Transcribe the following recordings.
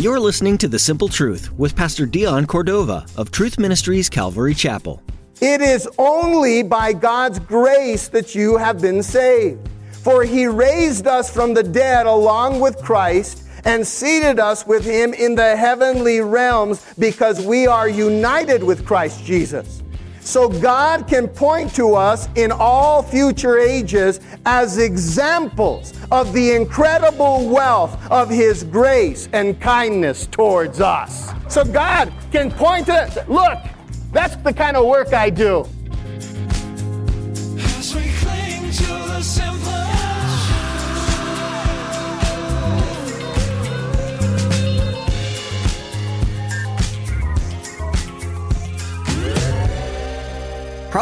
You're listening to The Simple Truth with Pastor Dion Cordova of Truth Ministries Calvary Chapel. It is only by God's grace that you have been saved. For he raised us from the dead along with Christ and seated us with him in the heavenly realms because we are united with Christ Jesus. So God can point to us in all future ages as examples of the incredible wealth of His grace and kindness towards us. So God can point to us. Look, that's the kind of work I do.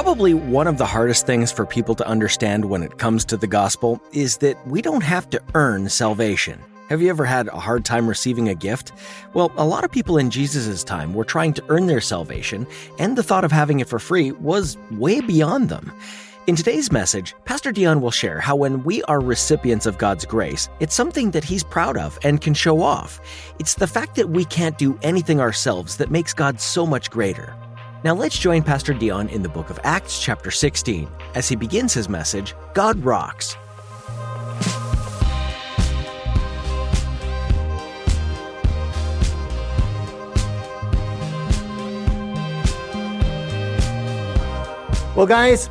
Probably one of the hardest things for people to understand when it comes to the gospel is that we don't have to earn salvation. Have you ever had a hard time receiving a gift? Well, a lot of people in Jesus' time were trying to earn their salvation, and the thought of having it for free was way beyond them. In today's message, Pastor Dion will share how when we are recipients of God's grace, it's something that he's proud of and can show off. It's the fact that we can't do anything ourselves that makes God so much greater. Now let's join Pastor Dion in the book of Acts, chapter 16, as he begins his message, God Rocks. Well, guys,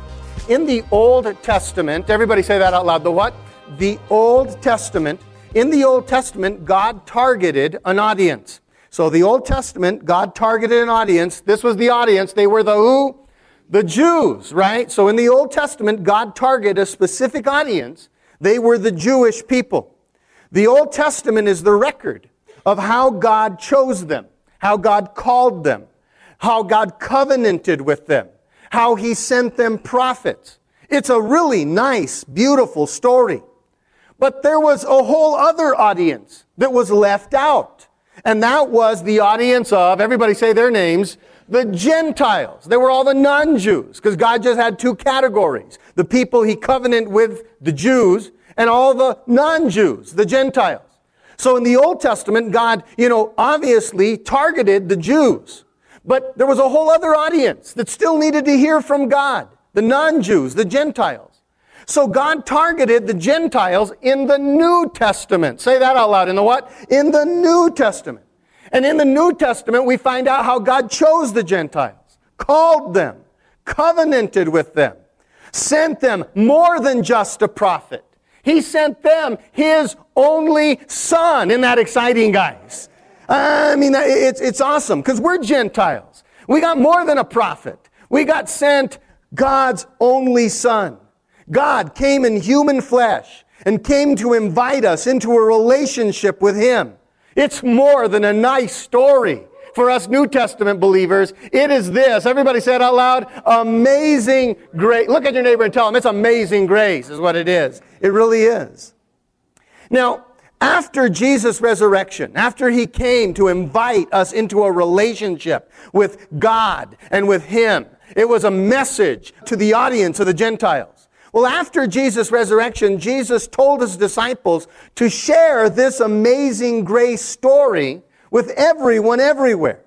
in the Old Testament, everybody say that out loud. The what? The Old Testament. In the Old Testament, God targeted an audience. So the Old Testament, God targeted an audience. This was the audience. They were the who? The Jews, right? So in the Old Testament, God targeted a specific audience. They were the Jewish people. The Old Testament is the record of how God chose them, how God called them, how God covenanted with them, how He sent them prophets. It's a really nice, beautiful story. But there was a whole other audience that was left out. And that was the audience of, everybody say their names, the Gentiles. They were all the non-Jews, because God just had two categories. The people he covenant with, the Jews, and all the non-Jews, the Gentiles. So in the Old Testament, God, you know, obviously targeted the Jews. But there was a whole other audience that still needed to hear from God. The non-Jews, the Gentiles. So God targeted the Gentiles in the New Testament. Say that out loud. In the what? In the New Testament. And in the New Testament, we find out how God chose the Gentiles, called them, covenanted with them, sent them more than just a prophet. He sent them His only Son. Isn't that exciting, guys? I mean, it's, it's awesome because we're Gentiles. We got more than a prophet. We got sent God's only Son. God came in human flesh and came to invite us into a relationship with Him. It's more than a nice story for us New Testament believers. It is this. Everybody say it out loud. Amazing grace. Look at your neighbor and tell him it's amazing grace is what it is. It really is. Now, after Jesus' resurrection, after he came to invite us into a relationship with God and with him, it was a message to the audience of the Gentiles. Well, after Jesus' resurrection, Jesus told his disciples to share this amazing grace story with everyone everywhere.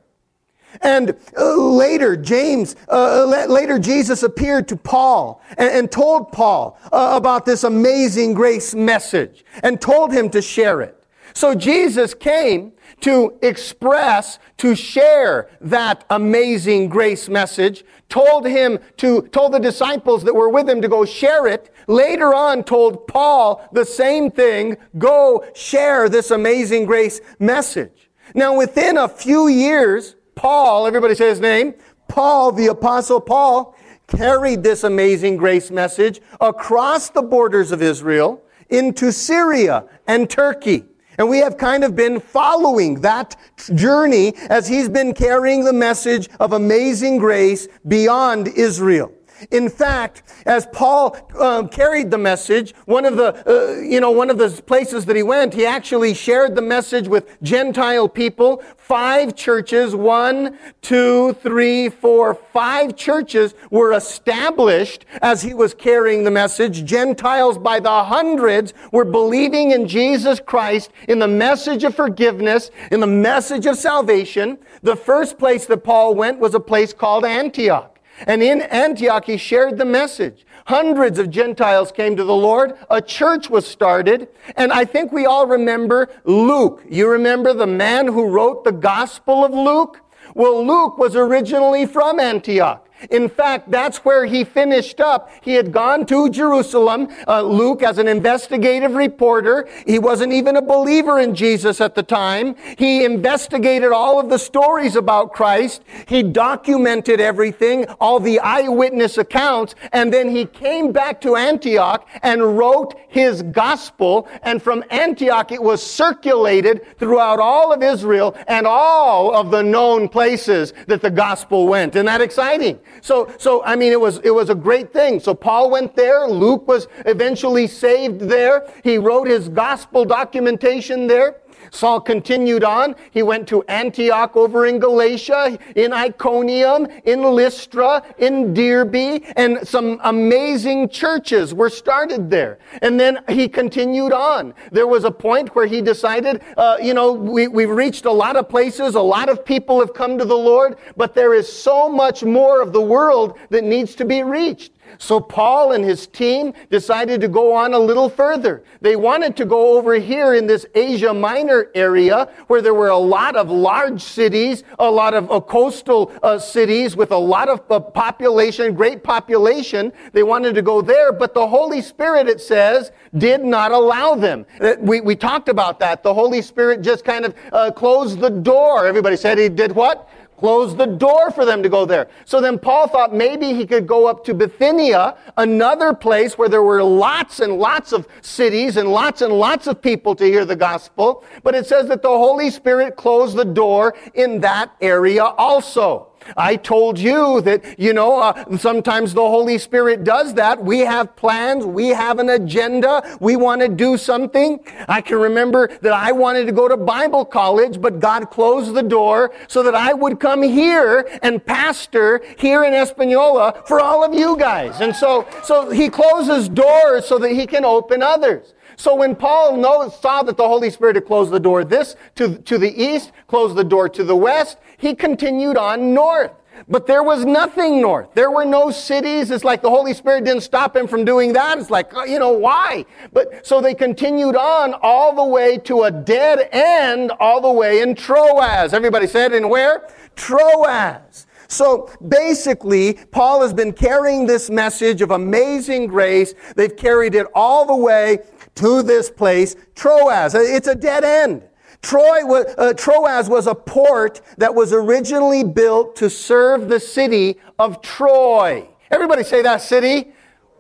And uh, later, James, uh, later Jesus appeared to Paul and, and told Paul uh, about this amazing grace message and told him to share it. So Jesus came to express, to share that amazing grace message, told him to, told the disciples that were with him to go share it, later on told Paul the same thing, go share this amazing grace message. Now within a few years, Paul, everybody say his name, Paul, the apostle Paul, carried this amazing grace message across the borders of Israel into Syria and Turkey. And we have kind of been following that journey as he's been carrying the message of amazing grace beyond Israel. In fact, as Paul um, carried the message, one of the, uh, you know, one of the places that he went, he actually shared the message with Gentile people. Five churches, one, two, three, four, five churches were established as he was carrying the message. Gentiles by the hundreds were believing in Jesus Christ, in the message of forgiveness, in the message of salvation. The first place that Paul went was a place called Antioch. And in Antioch, he shared the message. Hundreds of Gentiles came to the Lord. A church was started. And I think we all remember Luke. You remember the man who wrote the Gospel of Luke? Well, Luke was originally from Antioch. In fact, that's where he finished up. He had gone to Jerusalem, uh, Luke, as an investigative reporter. He wasn't even a believer in Jesus at the time. He investigated all of the stories about Christ. He documented everything, all the eyewitness accounts, and then he came back to Antioch and wrote his gospel. And from Antioch, it was circulated throughout all of Israel and all of the known places that the gospel went. Isn't that exciting? So, so, I mean, it was, it was a great thing. So Paul went there. Luke was eventually saved there. He wrote his gospel documentation there. Saul continued on. He went to Antioch over in Galatia, in Iconium, in Lystra, in Derbe, and some amazing churches were started there. And then he continued on. There was a point where he decided, uh, you know, we, we've reached a lot of places, a lot of people have come to the Lord, but there is so much more of the world that needs to be reached. So Paul and his team decided to go on a little further. They wanted to go over here in this Asia Minor area where there were a lot of large cities, a lot of uh, coastal uh, cities with a lot of uh, population, great population. They wanted to go there, but the Holy Spirit, it says, did not allow them. Uh, we, we talked about that. The Holy Spirit just kind of uh, closed the door. Everybody said he did what? Closed the door for them to go there. So then Paul thought maybe he could go up to Bithynia, another place where there were lots and lots of cities and lots and lots of people to hear the gospel. But it says that the Holy Spirit closed the door in that area also. I told you that, you know, uh, sometimes the Holy Spirit does that. We have plans. We have an agenda. We want to do something. I can remember that I wanted to go to Bible college, but God closed the door so that I would come here and pastor here in Espanola for all of you guys. And so, so he closes doors so that he can open others. So when Paul knows, saw that the Holy Spirit had closed the door this to, to the east, closed the door to the west, he continued on north. But there was nothing north. There were no cities. It's like the Holy Spirit didn't stop him from doing that. It's like, uh, you know, why? But so they continued on all the way to a dead end, all the way in Troas. Everybody said in where? Troas. So basically, Paul has been carrying this message of amazing grace. They've carried it all the way to this place, Troas. It's a dead end. Troy, uh, Troas was a port that was originally built to serve the city of Troy. Everybody say that city.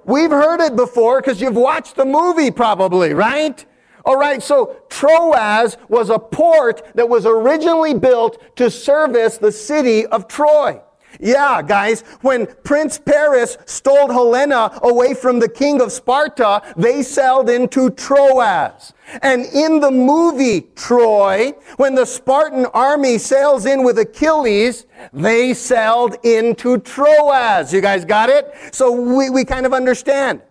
We've heard it before because you've watched the movie probably, right? All right, so Troas was a port that was originally built to service the city of Troy. Yeah, guys, when Prince Paris stole Helena away from the king of Sparta, they sailed into Troas. And in the movie Troy, when the Spartan army sails in with Achilles, they sailed into Troas. You guys got it? So we, we kind of understand.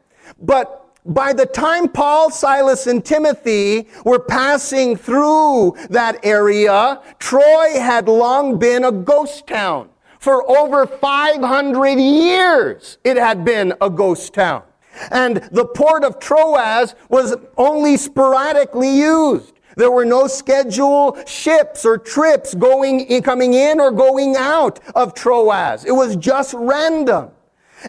But by the time Paul, Silas, and Timothy were passing through that area, Troy had long been a ghost town. For over 500 years, it had been a ghost town. And the port of Troas was only sporadically used. There were no scheduled ships or trips going, coming in or going out of Troas. It was just random.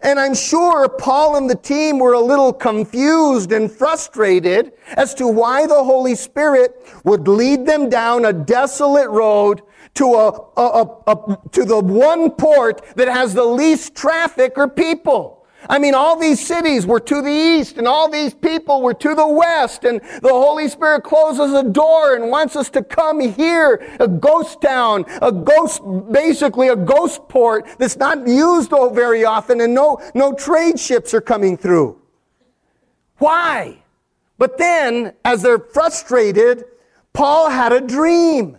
And I'm sure Paul and the team were a little confused and frustrated as to why the Holy Spirit would lead them down a desolate road to a, a, a, to the one port that has the least traffic or people. I mean, all these cities were to the east and all these people were to the west and the Holy Spirit closes a door and wants us to come here, a ghost town, a ghost, basically a ghost port that's not used very often and no, no trade ships are coming through. Why? But then, as they're frustrated, Paul had a dream.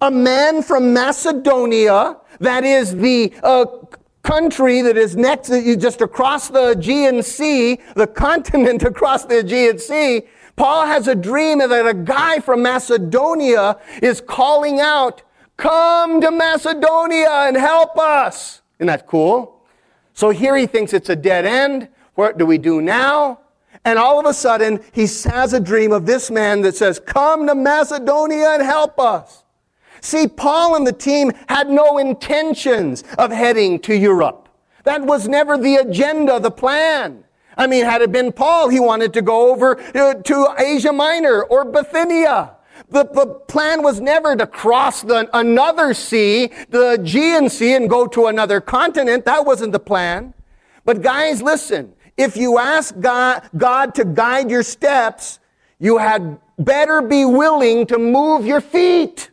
A man from Macedonia, that is the uh, country that is next, just across the Aegean Sea, the continent across the Aegean Sea, Paul has a dream that a guy from Macedonia is calling out, Come to Macedonia and help us. Isn't that cool? So here he thinks it's a dead end. What do we do now? And all of a sudden, he has a dream of this man that says, Come to Macedonia and help us. See, Paul and the team had no intentions of heading to Europe. That was never the agenda, the plan. I mean, had it been Paul, he wanted to go over uh, to Asia Minor or Bithynia. The, the plan was never to cross the, another sea, the Aegean Sea, and go to another continent. That wasn't the plan. But guys, listen. If you ask God, God to guide your steps, you had better be willing to move your feet.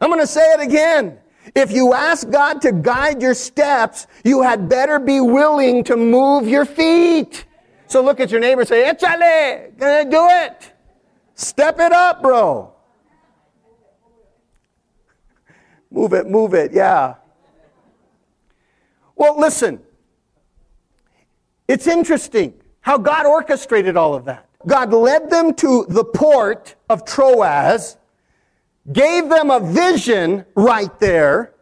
I'm going to say it again. If you ask God to guide your steps, you had better be willing to move your feet. So look at your neighbor and say, Échale, gonna do it. Step it up, bro. Move it, move it, yeah. Well, listen. It's interesting how God orchestrated all of that. God led them to the port of Troas gave them a vision right there,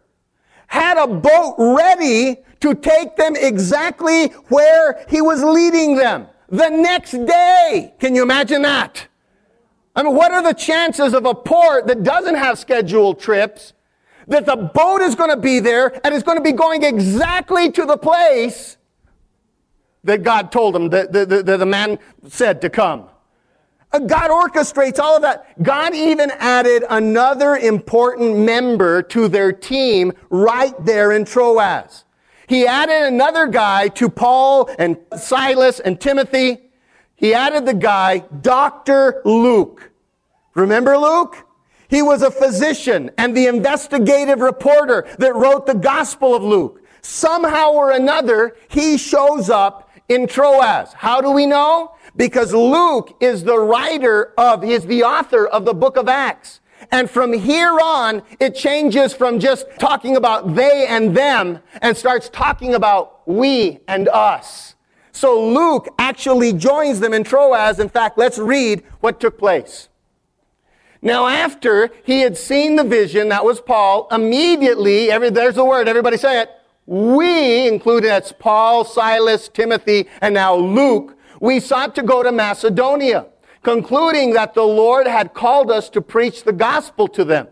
had a boat ready to take them exactly where he was leading them the next day. Can you imagine that? I mean, what are the chances of a port that doesn't have scheduled trips that the boat is going to be there and is going to be going exactly to the place that God told him, that the, the, the man said to come? Uh, God orchestrates all of that. God even added another important member to their team right there in Troas. He added another guy to Paul and Silas and Timothy. He added the guy, Dr. Luke. Remember Luke? He was a physician and the investigative reporter that wrote the Gospel of Luke. Somehow or another, he shows up in Troas. How do we know? Because Luke is the writer of, he's the author of the book of Acts. And from here on, it changes from just talking about they and them and starts talking about we and us. So Luke actually joins them in Troas. In fact, let's read what took place. Now, after he had seen the vision, that was Paul, immediately, every, there's the word, everybody say it. We, included that's Paul, Silas, Timothy, and now Luke, we sought to go to Macedonia, concluding that the Lord had called us to preach the gospel to them.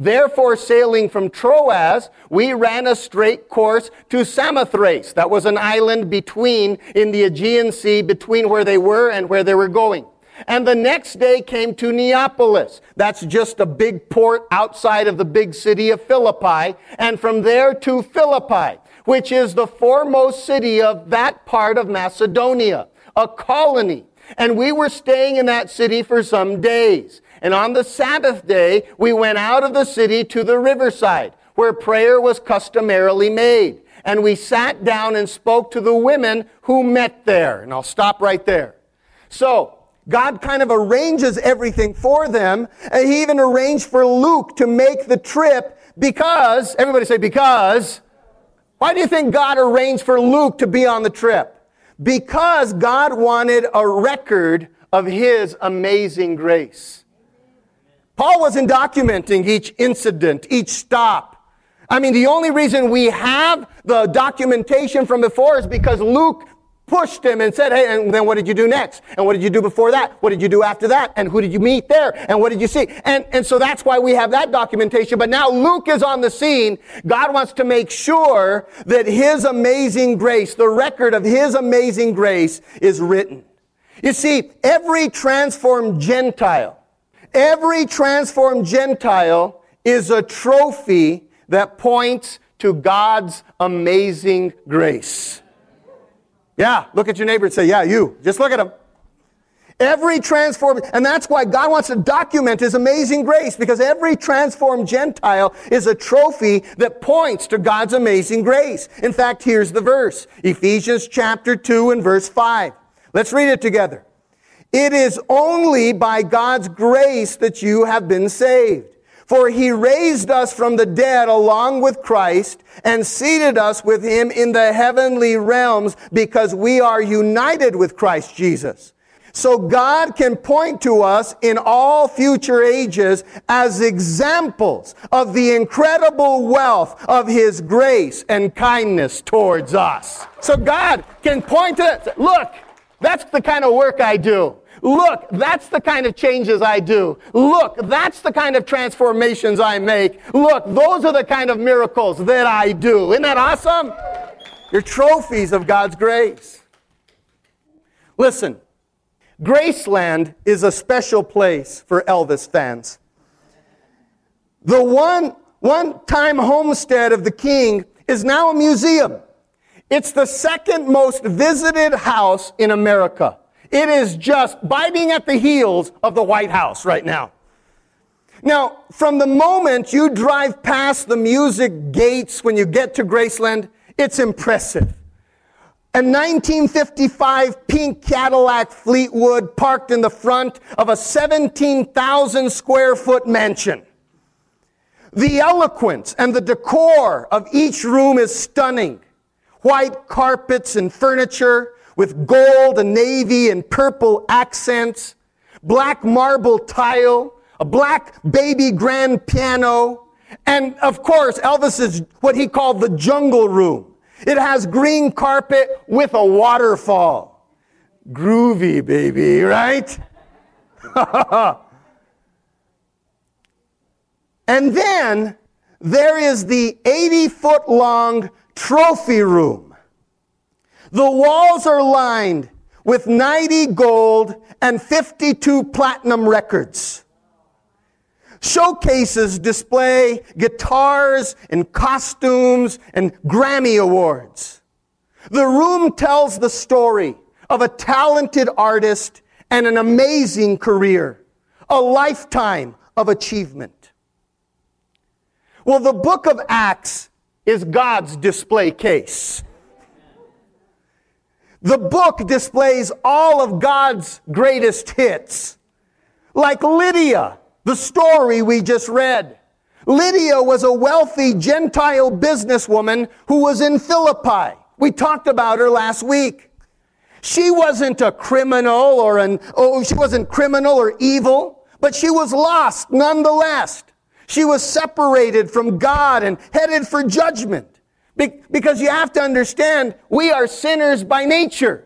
Therefore, sailing from Troas, we ran a straight course to Samothrace. That was an island between, in the Aegean Sea, between where they were and where they were going. And the next day came to Neapolis. That's just a big port outside of the big city of Philippi. And from there to Philippi, which is the foremost city of that part of Macedonia a colony. And we were staying in that city for some days. And on the Sabbath day, we went out of the city to the riverside, where prayer was customarily made. And we sat down and spoke to the women who met there. And I'll stop right there. So, God kind of arranges everything for them. And he even arranged for Luke to make the trip because, everybody say because. Why do you think God arranged for Luke to be on the trip? Because God wanted a record of his amazing grace. Paul wasn't documenting each incident, each stop. I mean, the only reason we have the documentation from before is because Luke pushed him and said, Hey, and then what did you do next? And what did you do before that? What did you do after that? And who did you meet there? And what did you see? And, and so that's why we have that documentation. But now Luke is on the scene. God wants to make sure that his amazing grace, the record of his amazing grace is written. You see, every transformed Gentile, every transformed Gentile is a trophy that points to God's amazing grace. Yeah, look at your neighbor and say, Yeah, you. Just look at him. Every transformed, and that's why God wants to document His amazing grace, because every transformed Gentile is a trophy that points to God's amazing grace. In fact, here's the verse Ephesians chapter 2 and verse 5. Let's read it together. It is only by God's grace that you have been saved. For he raised us from the dead along with Christ and seated us with him in the heavenly realms because we are united with Christ Jesus. So God can point to us in all future ages as examples of the incredible wealth of His grace and kindness towards us. So God can point to us. Look, that's the kind of work I do. Look, that's the kind of changes I do. Look, that's the kind of transformations I make. Look, those are the kind of miracles that I do. Isn't that awesome? You're trophies of God's grace. Listen, Graceland is a special place for Elvis fans. The one, one time homestead of the king is now a museum. It's the second most visited house in America. It is just biting at the heels of the White House right now. Now, from the moment you drive past the music gates when you get to Graceland, it's impressive. A 1955 pink Cadillac Fleetwood parked in the front of a 17,000 square foot mansion. The eloquence and the decor of each room is stunning. White carpets and furniture with gold and navy and purple accents, black marble tile, a black baby grand piano, and of course, Elvis's what he called the jungle room it has green carpet with a waterfall. Groovy, baby, right? and then there is the 80 foot long trophy room. The walls are lined with 90 gold and 52 platinum records. Showcases display guitars and costumes and Grammy awards. The room tells the story of a talented artist and an amazing career, a lifetime of achievement. Well, the book of Acts is God's display case. The book displays all of God's greatest hits, like Lydia the story we just read. Lydia was a wealthy Gentile businesswoman who was in Philippi. We talked about her last week. She wasn't a criminal or an, oh, she wasn't criminal or evil, but she was lost nonetheless. She was separated from God and headed for judgment. Be- because you have to understand, we are sinners by nature.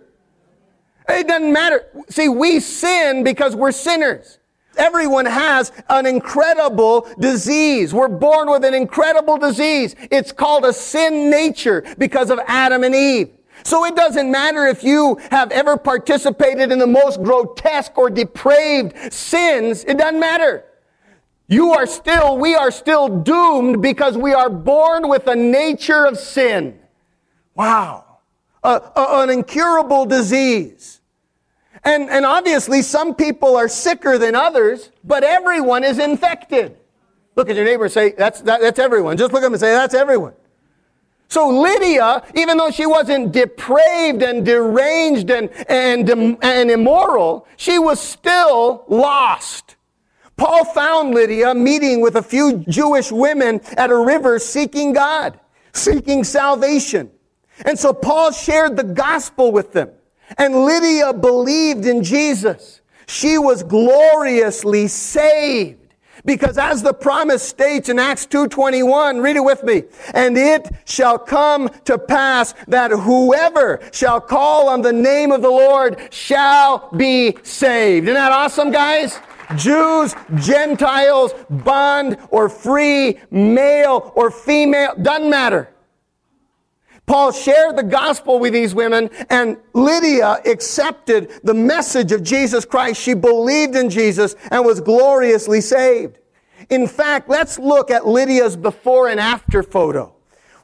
It doesn't matter. See, we sin because we're sinners. Everyone has an incredible disease. We're born with an incredible disease. It's called a sin nature because of Adam and Eve. So it doesn't matter if you have ever participated in the most grotesque or depraved sins. It doesn't matter. You are still, we are still doomed because we are born with a nature of sin. Wow. A, a, an incurable disease. And, and obviously, some people are sicker than others, but everyone is infected. Look at your neighbor and say, that's, that, that's everyone. Just look at them and say, that's everyone. So Lydia, even though she wasn't depraved and deranged and, and, and immoral, she was still lost. Paul found Lydia meeting with a few Jewish women at a river seeking God, seeking salvation. And so Paul shared the gospel with them. And Lydia believed in Jesus. She was gloriously saved. Because as the promise states in Acts 2.21, read it with me, and it shall come to pass that whoever shall call on the name of the Lord shall be saved. Isn't that awesome, guys? Jews, Gentiles, bond or free, male or female, doesn't matter. Paul shared the gospel with these women, and Lydia accepted the message of Jesus Christ. She believed in Jesus and was gloriously saved. In fact, let's look at Lydia's before and after photo.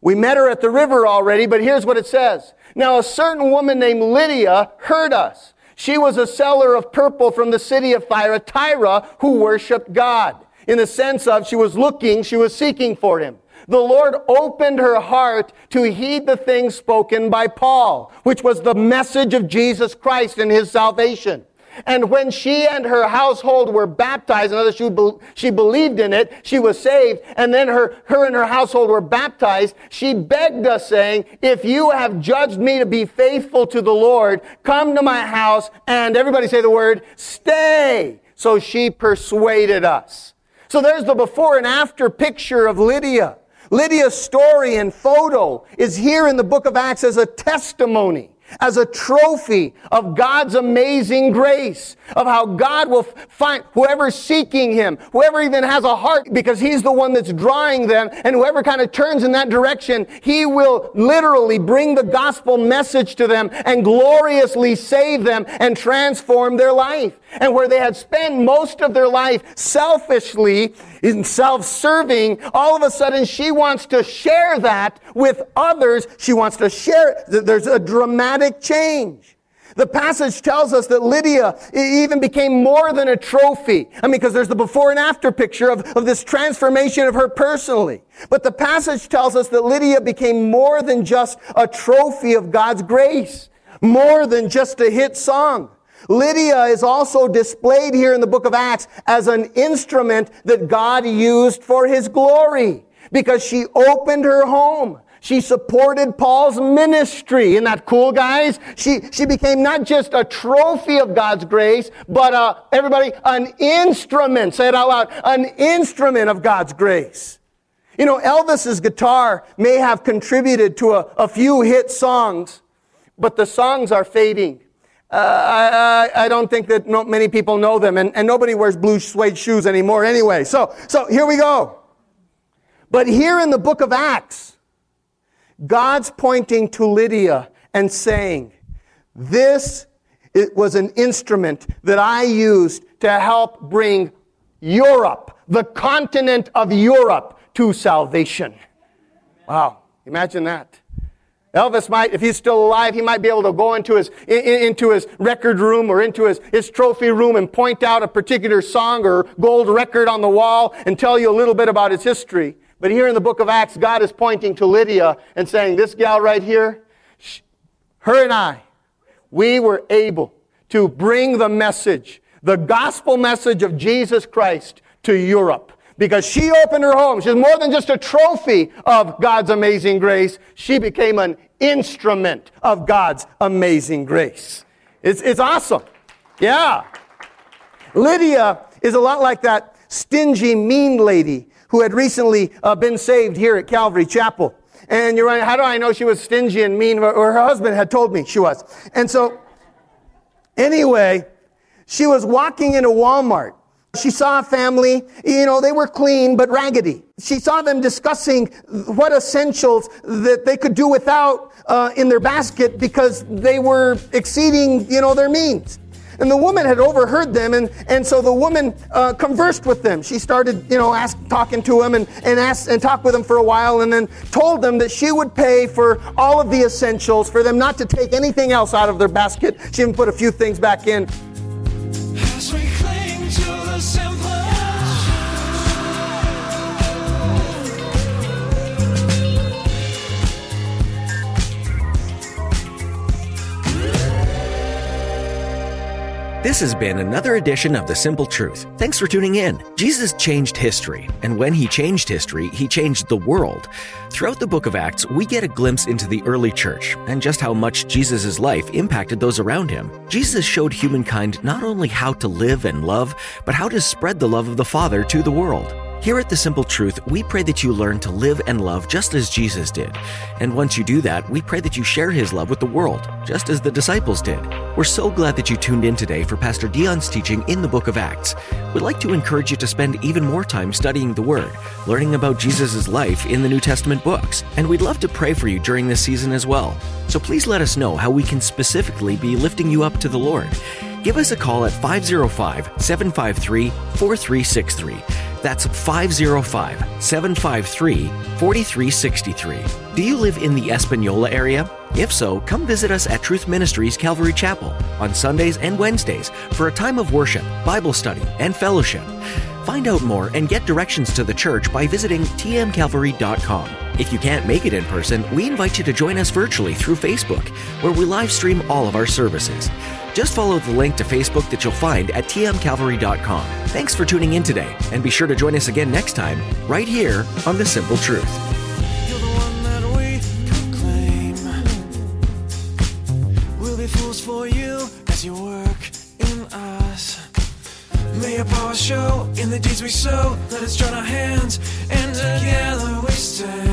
We met her at the river already, but here's what it says. Now a certain woman named Lydia heard us. She was a seller of purple from the city of Thyatira who worshiped God. In the sense of she was looking, she was seeking for him. The Lord opened her heart to heed the things spoken by Paul, which was the message of Jesus Christ and his salvation. And when she and her household were baptized, in other she, she believed in it, she was saved, and then her, her and her household were baptized, she begged us saying, if you have judged me to be faithful to the Lord, come to my house and everybody say the word, stay. So she persuaded us. So there's the before and after picture of Lydia. Lydia's story and photo is here in the book of Acts as a testimony as a trophy of God's amazing grace, of how God will find whoever's seeking Him, whoever even has a heart, because He's the one that's drawing them, and whoever kind of turns in that direction, He will literally bring the gospel message to them and gloriously save them and transform their life. And where they had spent most of their life selfishly, in self-serving, all of a sudden she wants to share that with others. She wants to share. There's a dramatic change. The passage tells us that Lydia even became more than a trophy. I mean, because there's the before and after picture of, of this transformation of her personally. But the passage tells us that Lydia became more than just a trophy of God's grace, more than just a hit song. Lydia is also displayed here in the book of Acts as an instrument that God used for his glory because she opened her home. She supported Paul's ministry. Isn't that cool, guys? She, she became not just a trophy of God's grace, but uh, everybody, an instrument. Say it out loud. An instrument of God's grace. You know, Elvis's guitar may have contributed to a, a few hit songs, but the songs are fading. Uh, I, I, don't think that many people know them, and, and nobody wears blue suede shoes anymore anyway. So, so here we go. But here in the book of Acts, God's pointing to Lydia and saying, This it was an instrument that I used to help bring Europe, the continent of Europe, to salvation. Wow, imagine that. Elvis might, if he's still alive, he might be able to go into his, in, into his record room or into his, his trophy room and point out a particular song or gold record on the wall and tell you a little bit about its history. But here in the book of Acts, God is pointing to Lydia and saying, this gal right here, her and I, we were able to bring the message, the gospel message of Jesus Christ to Europe because she opened her home. She's more than just a trophy of God's amazing grace. She became an instrument of God's amazing grace. It's, it's awesome. Yeah. Lydia is a lot like that stingy, mean lady who had recently uh, been saved here at Calvary Chapel. And you're right, how do I know she was stingy and mean? Or her husband had told me she was. And so, anyway, she was walking into Walmart she saw a family, you know, they were clean but raggedy. She saw them discussing what essentials that they could do without uh, in their basket because they were exceeding, you know, their means. And the woman had overheard them, and, and so the woman uh, conversed with them. She started, you know, ask, talking to them and, and, asked, and talked with them for a while, and then told them that she would pay for all of the essentials, for them not to take anything else out of their basket. She even put a few things back in. This has been another edition of The Simple Truth. Thanks for tuning in. Jesus changed history, and when he changed history, he changed the world. Throughout the book of Acts, we get a glimpse into the early church and just how much Jesus' life impacted those around him. Jesus showed humankind not only how to live and love, but how to spread the love of the Father to the world. Here at The Simple Truth, we pray that you learn to live and love just as Jesus did. And once you do that, we pray that you share his love with the world, just as the disciples did. We're so glad that you tuned in today for Pastor Dion's teaching in the book of Acts. We'd like to encourage you to spend even more time studying the Word, learning about Jesus' life in the New Testament books, and we'd love to pray for you during this season as well. So please let us know how we can specifically be lifting you up to the Lord. Give us a call at 505 753 4363 That's 505 753 4363. Do you live in the Espanola area? If so, come visit us at Truth Ministries Calvary Chapel on Sundays and Wednesdays for a time of worship, Bible study, and fellowship. Find out more and get directions to the church by visiting tmcalvary.com. If you can't make it in person, we invite you to join us virtually through Facebook, where we live stream all of our services. Just follow the link to Facebook that you'll find at tmcalvary.com. Thanks for tuning in today, and be sure to join us again next time, right here on The Simple Truth. You're the one that we proclaim. We'll be fools for you as you work in us. May your power show in the deeds we sow. Let us join our hands, and together we stand.